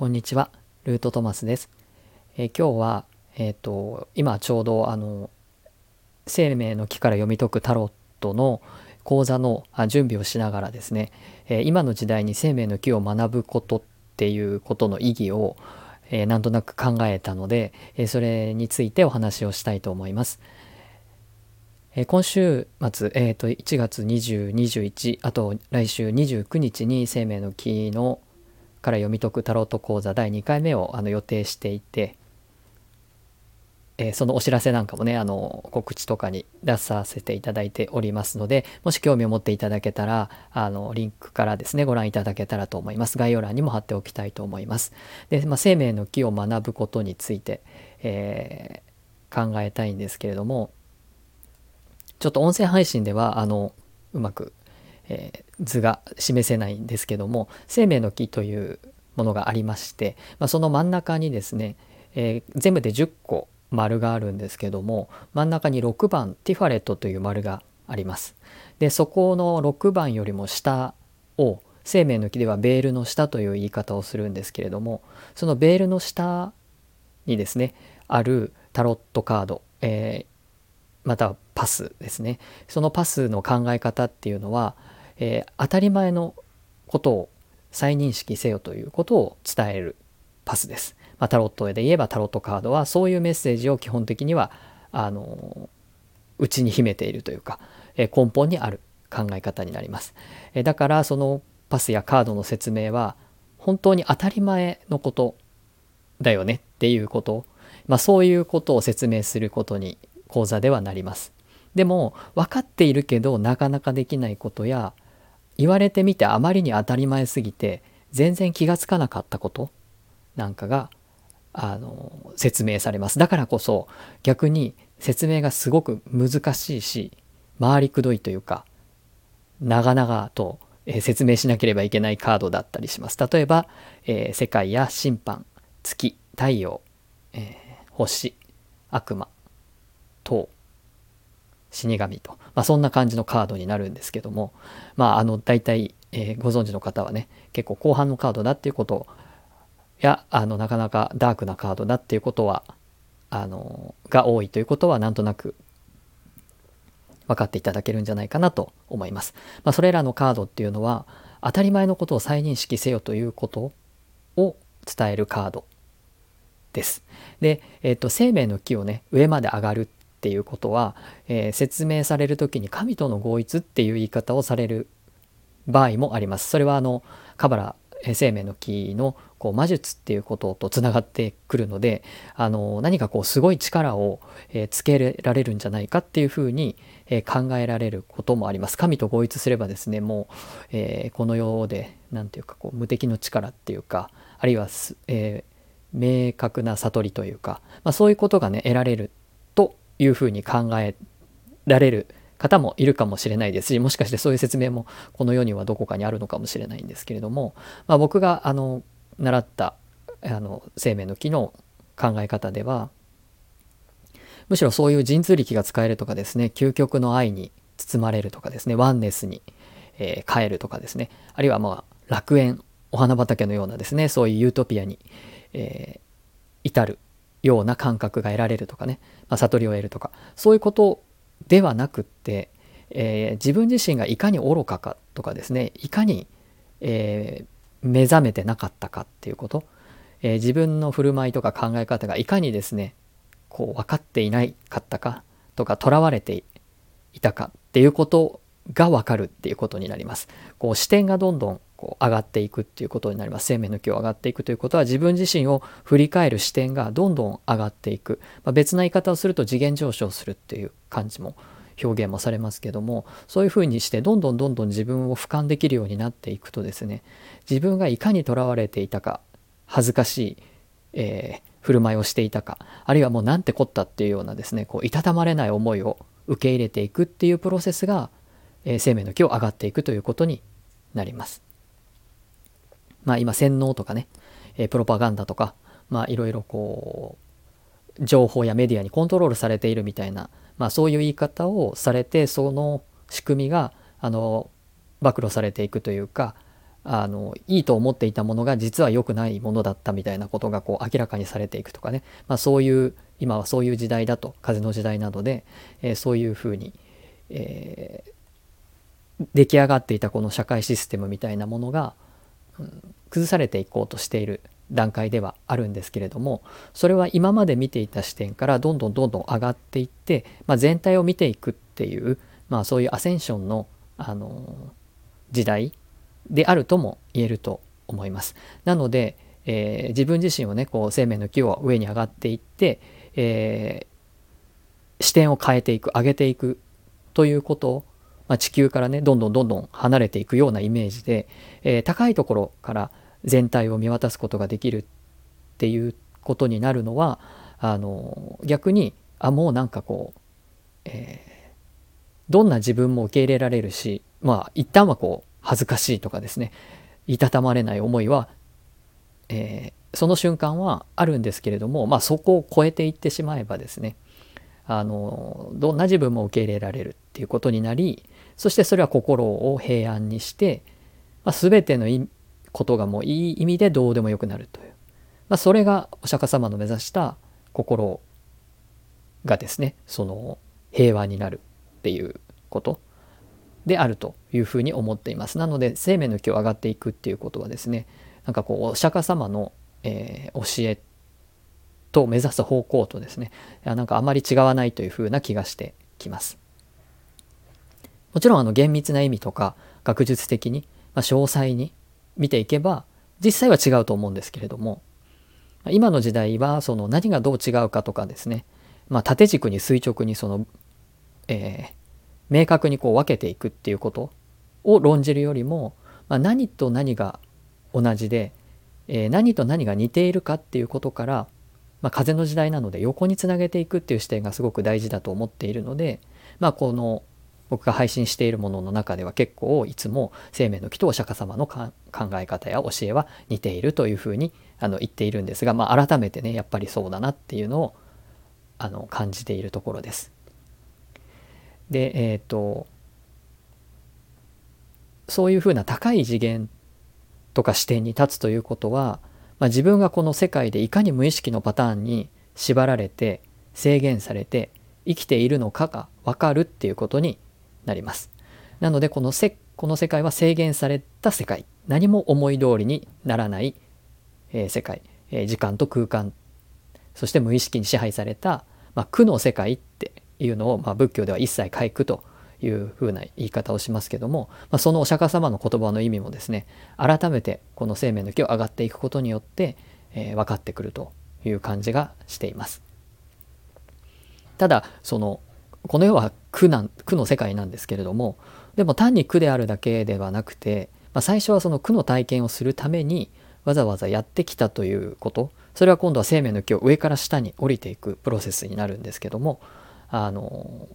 こんにちは、ルートトマスです。えー、今日は、えっ、ー、と、今ちょうどあの生命の木から読み解くタロットの講座のあ準備をしながらですね、えー、今の時代に生命の木を学ぶことっていうことの意義を、え、なんとなく考えたので、えそれについてお話をしたいと思います。え今週末、えーと、1月20、21あと来週29日に生命の木のから読み解くタロット講座第2回目をあの予定していて、えー、そのお知らせなんかもねあの告知とかに出させていただいておりますのでもし興味を持っていただけたらあのリンクからですねご覧いただけたらと思います。概要欄にも貼っておきたいと思います。で、まあ、生命の木を学ぶことについて、えー、考えたいんですけれどもちょっと音声配信ではあのうまくえー、図が示せないんですけども生命の木というものがありまして、まあ、その真ん中にですね、えー、全部で10個丸があるんですけども真ん中に6番ティファレットという丸があります。でそこの6番よりも下を生命の木ではベールの下という言い方をするんですけれどもそのベールの下にですねあるタロットカード、えー、またはパスですねそのパスの考え方っていうのはえー、当たり前のことを再認識せよということを伝えるパスです。まあ、タロットで言えばタロットカードはそういうメッセージを基本的にはあの内に秘めているというか、えー、根本にある考え方になります。えー、だからそのパスやカードの説明は本当に当たり前のことだよねっていうこと、まあ、そういうことを説明することに講座ではなります。でも分かっているけどなかなかできないことや言われてみてあまりに当たり前すぎて全然気がつかなかったこと？なんかがあの説明されます。だからこそ逆に説明がすごく難しいし回りくどいというか長々と説明しなければいけないカードだったりします。例えば、えー、世界や審判月太陽、えー、星悪魔等死神と、まあ、そんな感じのカードになるんですけどもまああの大体、えー、ご存知の方はね結構後半のカードだっていうことやあのなかなかダークなカードだっていうことはあのが多いということはなんとなく分かっていただけるんじゃないかなと思います。まあ、それらのカードっていうのは当たり前のことを再認識せよということを伝えるカードです。で、えっ、ー、と生命の木をね上まで上がるっていうことは、えー、説明される時に神との合一っていう言い方をされる場合もあります。それはあのカバラ生命の木のこう魔術っていうこととつながってくるのであの何かこうすごい力を、えー、つけられるんじゃないかっていうふうに、えー、考えられることもあります。神と合一すればですねもう、えー、この世で何て言うかこう無敵の力っていうかあるいは、え明確な悟りというか、まあ、そういうことがね得られるいうふうに考えられる方もいるかもしれないですしもしかしてそういう説明もこの世にはどこかにあるのかもしれないんですけれども、まあ、僕があの習ったあの生命の木の考え方ではむしろそういう神通力が使えるとかですね究極の愛に包まれるとかですねワンネスに、えー、変えるとかですねあるいはまあ楽園お花畑のようなですねそういうユートピアに、えー、至るような感覚が得られるとかね、まあ、悟りを得るとか。そういうことではなくって、えー、自分自身がいかに愚かかとかですね。いかに、えー、目覚めてなかったかっていうこと、えー、自分の振る舞いとか考え方がいかにですねこう分かっていないかったかとかとらわれていたかっていうことが分かるっていうことになります。こう視点がどんどんこう上がっていくっていうことになります生命の木を上がっていくということは自分自身を振り返る視点がどんどん上がっていく、まあ、別な言い方をすると次元上昇するっていう感じも表現もされますけどもそういうふうにしてどんどんどんどん自分を俯瞰できるようになっていくとですね自分がいかにとらわれていたか恥ずかしい、えー、振る舞いをしていたかあるいはもうなんてこったっていうようなですねこういたたまれない思いを受け入れていくっていうプロセスが、えー、生命の木を上がっていくということになります。まあ今洗脳とかね、え、プロパガンダとか、まあいろいろこう、情報やメディアにコントロールされているみたいな、まあそういう言い方をされて、その仕組みが、あの、暴露されていくというか、あのいいと思っていたものが実は良くないものだったみたいなことがこう明らかにされていくとかね、まあ、そういう今はそういう時代だと風の時代などで、えー、そういうふうに、えー、出来上がっていたこの社会システムみたいなものが、崩されていこうとしている段階ではあるんですけれどもそれは今まで見ていた視点からどんどんどんどん上がっていって、まあ、全体を見ていくっていう、まあ、そういうアセンションの、あの時代であるとも言えると思います。なので、えー、自分自身をねこう生命の木を上に上がっていって、えー、視点を変えていく上げていくということを、まあ、地球からねどんどんどんどん離れていくようなイメージで、えー、高いところから全体を見渡すことができるっていうことになるのはあの逆にあもうなんかこう、えー、どんな自分も受け入れられるしまあ一旦はこう恥ずかしいとかですねいたたまれない思いは、えー、その瞬間はあるんですけれども、まあ、そこを超えていってしまえばですねあのどんな自分も受け入れられるっていうことになりそしてそれは心を平安にして、まあ、全てのことがもういい意味でどうでもよくなるという、まあ、それがお釈迦様の目指した心がですねその平和になるっていうことであるというふうに思っています。なので生命の木を上がっていくっていうことはですねなんかこうお釈迦様の、えー、教えと目指す方向とですねなんかあまり違わないというふうな気がしてきます。もちろんあの厳密な意味とか学術的に、まあ、詳細に見ていけば実際は違うと思うんですけれども今の時代はその何がどう違うかとかですね、まあ、縦軸に垂直にその、えー、明確にこう分けていくっていうことを論じるよりも、まあ、何と何が同じで、えー、何と何が似ているかっていうことから、まあ、風の時代なので横につなげていくっていう視点がすごく大事だと思っているので、まあ、この僕が配信しているものの中では結構いつも生命の木とお釈迦様の考え方や教えは似ているというふうにあの言っているんですが、まあ、改めてねやっぱりそうだなっていうのをあの感じているところです。でえっ、ー、とそういうふうな高い次元とか視点に立つということは、まあ、自分がこの世界でいかに無意識のパターンに縛られて制限されて生きているのかが分かるっていうことになります。なのでこのせこの世界は制限された世界何も思い通りにならない、えー、世界、えー、時間と空間そして無意識に支配された、まあ、苦の世界っていうのを、まあ、仏教では一切回復というふうな言い方をしますけども、まあ、そのお釈迦様の言葉の意味もですね改めてこの生命の木を上がっていくことによって、えー、分かってくるという感じがしています。ただそのこの世は苦なん苦の世界なんですけれどもでも単に苦であるだけではなくて、まあ、最初はその苦の体験をするためにわざわざやってきたということそれは今度は生命の木を上から下に降りていくプロセスになるんですけどもあの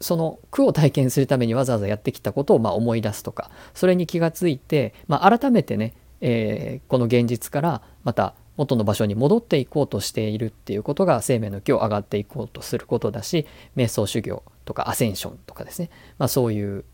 その苦を体験するためにわざわざやってきたことをま思い出すとかそれに気がついて、まあ、改めてね、えー、この現実からまた元の場所に戻っていこうとしているっていうことが生命の木を上がっていこうとすることだし瞑想修行とかアセンションとかですね、まあ、そういう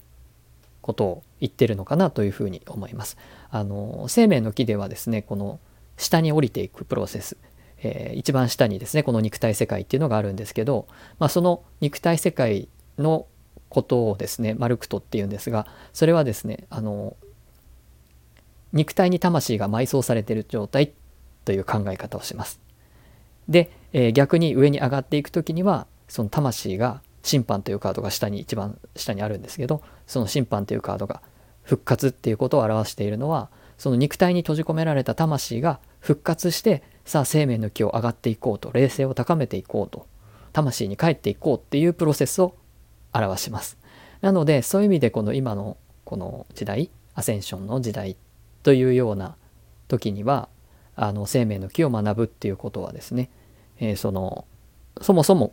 ことを言ってるのかなというふうに思います。あの生命の木ではですねこの下に降りていくプロセスえー、一番下にですねこの肉体世界っていうのがあるんですけど、まあ、その肉体世界のことをですねマルクトっていうんですがそれはですねあの肉体に魂が埋葬されている状態という考え方をします。で、えー、逆に上に上がっていく時にはその魂が審判というカードが下に一番下にあるんですけどその審判というカードが復活っていうことを表しているのはその肉体に閉じ込められた魂が復活してさあ生命の木を上がっていこうと霊性を高めていこうと魂に帰っていこうっていうプロセスを表します。なのでそういう意味でこの今のこの時代アセンションの時代というような時にはあの生命の木を学ぶっていうことはですね、えー、そのそもそも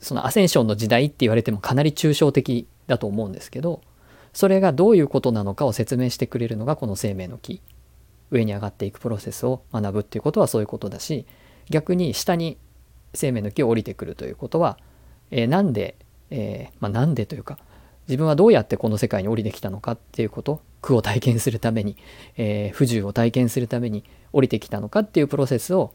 そのアセンションの時代って言われてもかなり抽象的だと思うんですけどそれがどういうことなのかを説明してくれるのがこの生命の木上に上がっていくプロセスを学ぶっていうことはそういうことだし逆に下に生命の木を降りてくるということは、えー、なんで、えー、まあ、なんでというか自分はどうやってこの世界に降りてきたのかっていうこと苦を体験するために、えー、不自由を体験するために降りてきたのかっていうプロセスを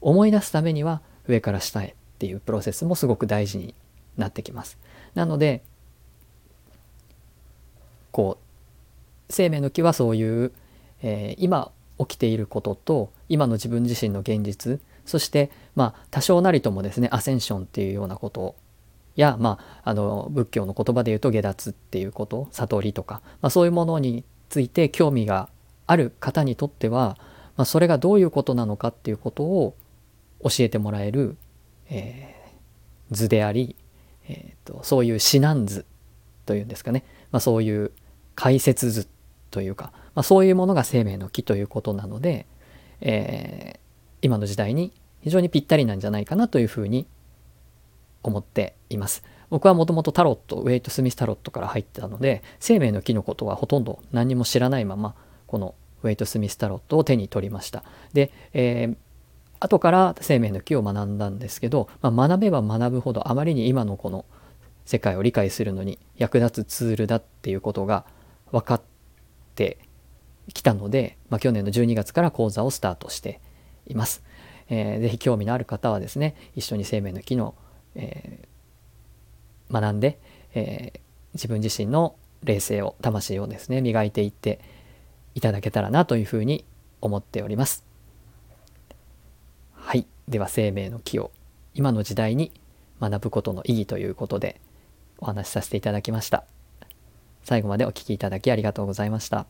思い出すためには上から下へっていうプロセスもすごく大事になってきます。なのでこう生命の木はそういう、えー、今起きていることと今の自分自身の現実そしてまあ多少なりともですねアセンションっていうようなことや、まあ、あの仏教の言葉で言うと下脱っていうこと悟りとか、まあ、そういうものについて興味がある方にとっては、まあ、それがどういうことなのかっていうことを教えてもらえる、えー、図であり、えーと、そういう指南図というんですかね、まあ、そういう解説図というか、まあ、そういうものが生命の木ということなので、えー、今の時代に非常にぴったりなんじゃないかなというふうに思っています。僕はもともとタロットウェイト・スミス・タロットから入ってたので生命の木のことはほとんど何も知らないままこのウェイト・スミス・タロットを手に取りました。で、えー、後から生命の木を学んだんですけど、まあ、学べば学ぶほどあまりに今のこの世界を理解するのに役立つツールだっていうことが分かってきたので、まあ、去年の12月から講座をスタートしています。えー、ぜひ興味のある方はですね一緒に生命の木の、えー、学んで、えー、自分自身の霊性を魂をですね磨いていっていただけたらなというふうに思っております。はい。では生命の木を今の時代に学ぶことの意義ということでお話しさせていただきました。最後までお聴きいただきありがとうございました。